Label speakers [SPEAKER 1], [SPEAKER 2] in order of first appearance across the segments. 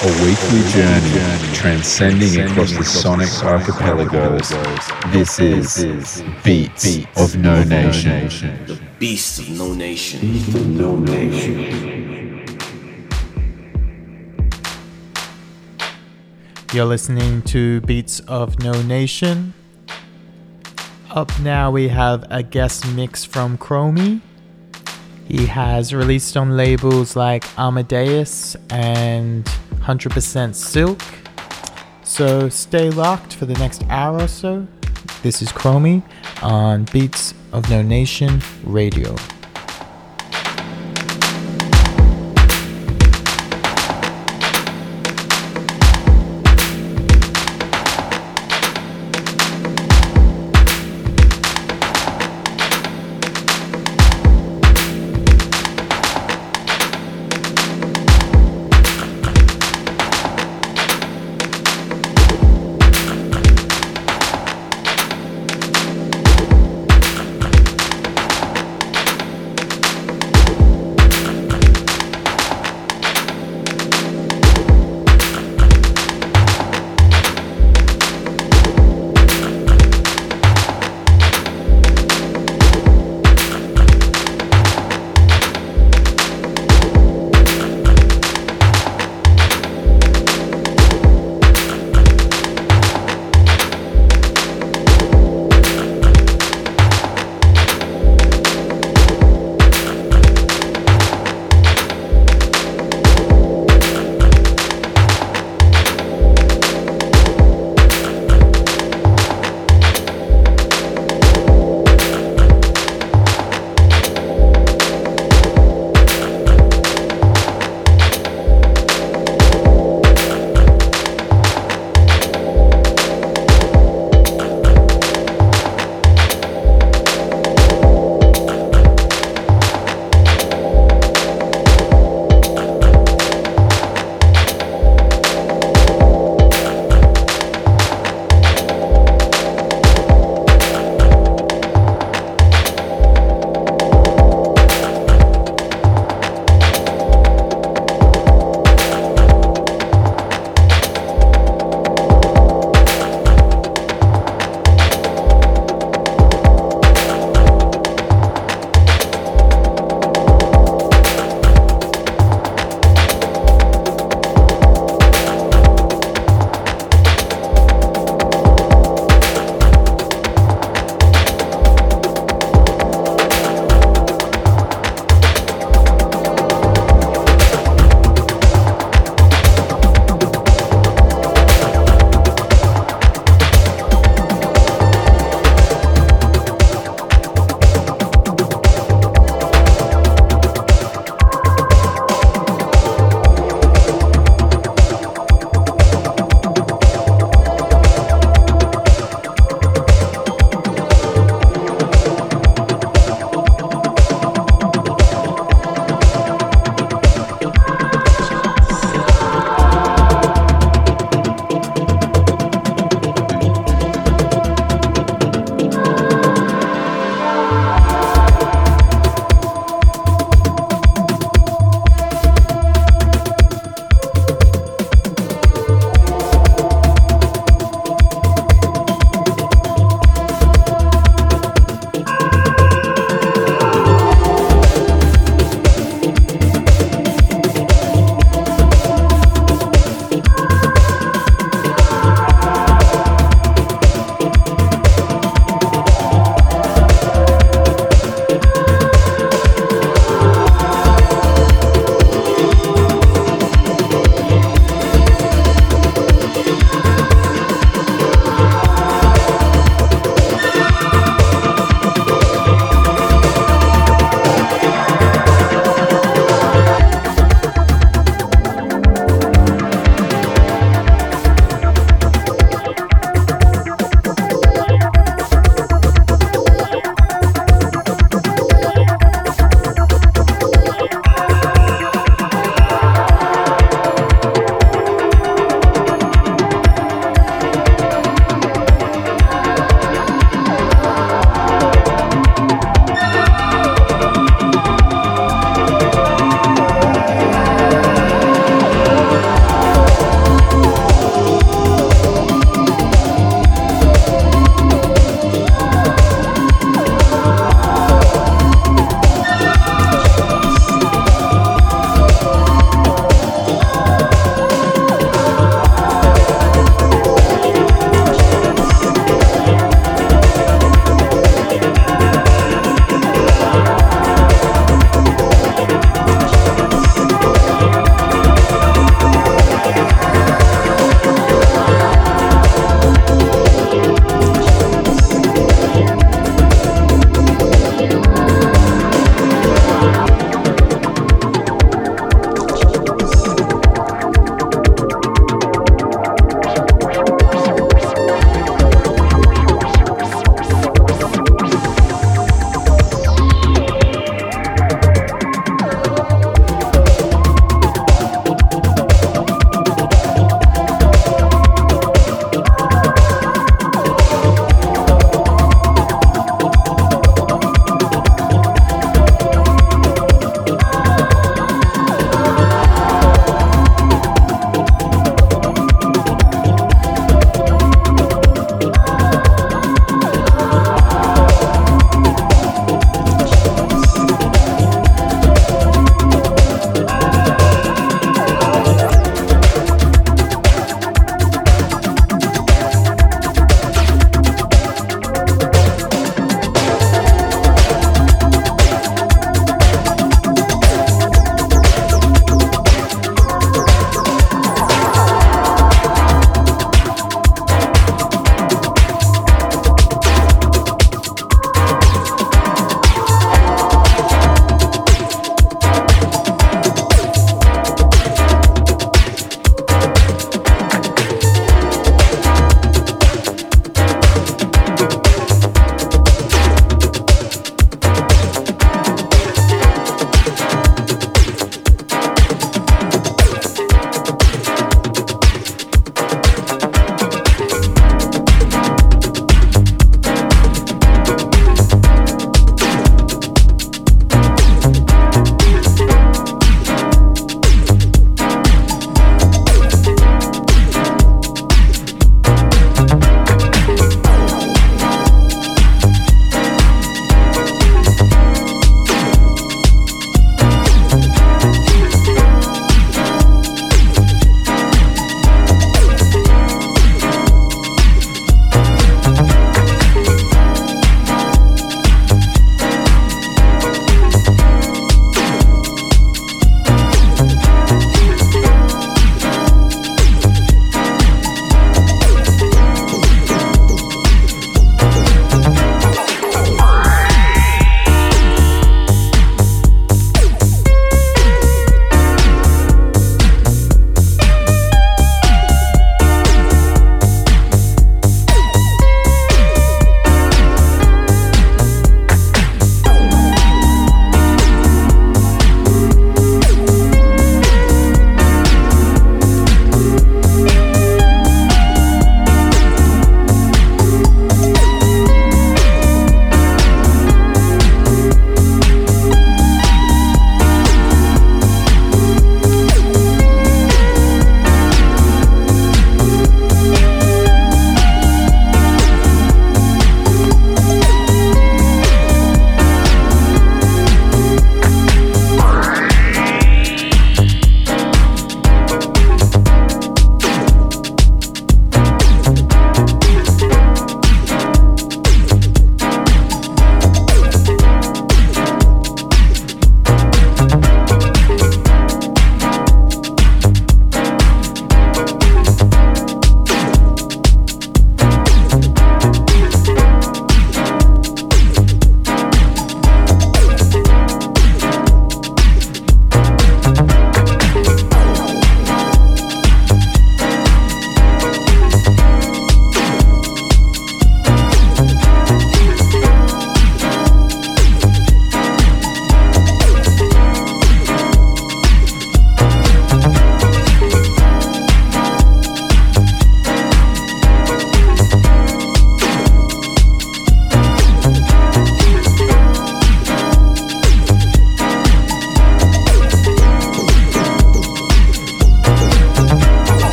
[SPEAKER 1] A weekly journey transcending across the sonic archipelagos. This is Beats of No Nation.
[SPEAKER 2] The Beast of No Nation. No Nation.
[SPEAKER 3] You're listening to Beats of No Nation. Up now, we have a guest mix from Chromie. He has released on labels like Amadeus and 100% Silk. So stay locked for the next hour or so. This is Chromie on Beats of No Nation Radio.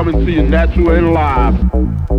[SPEAKER 4] Coming to you natural and live.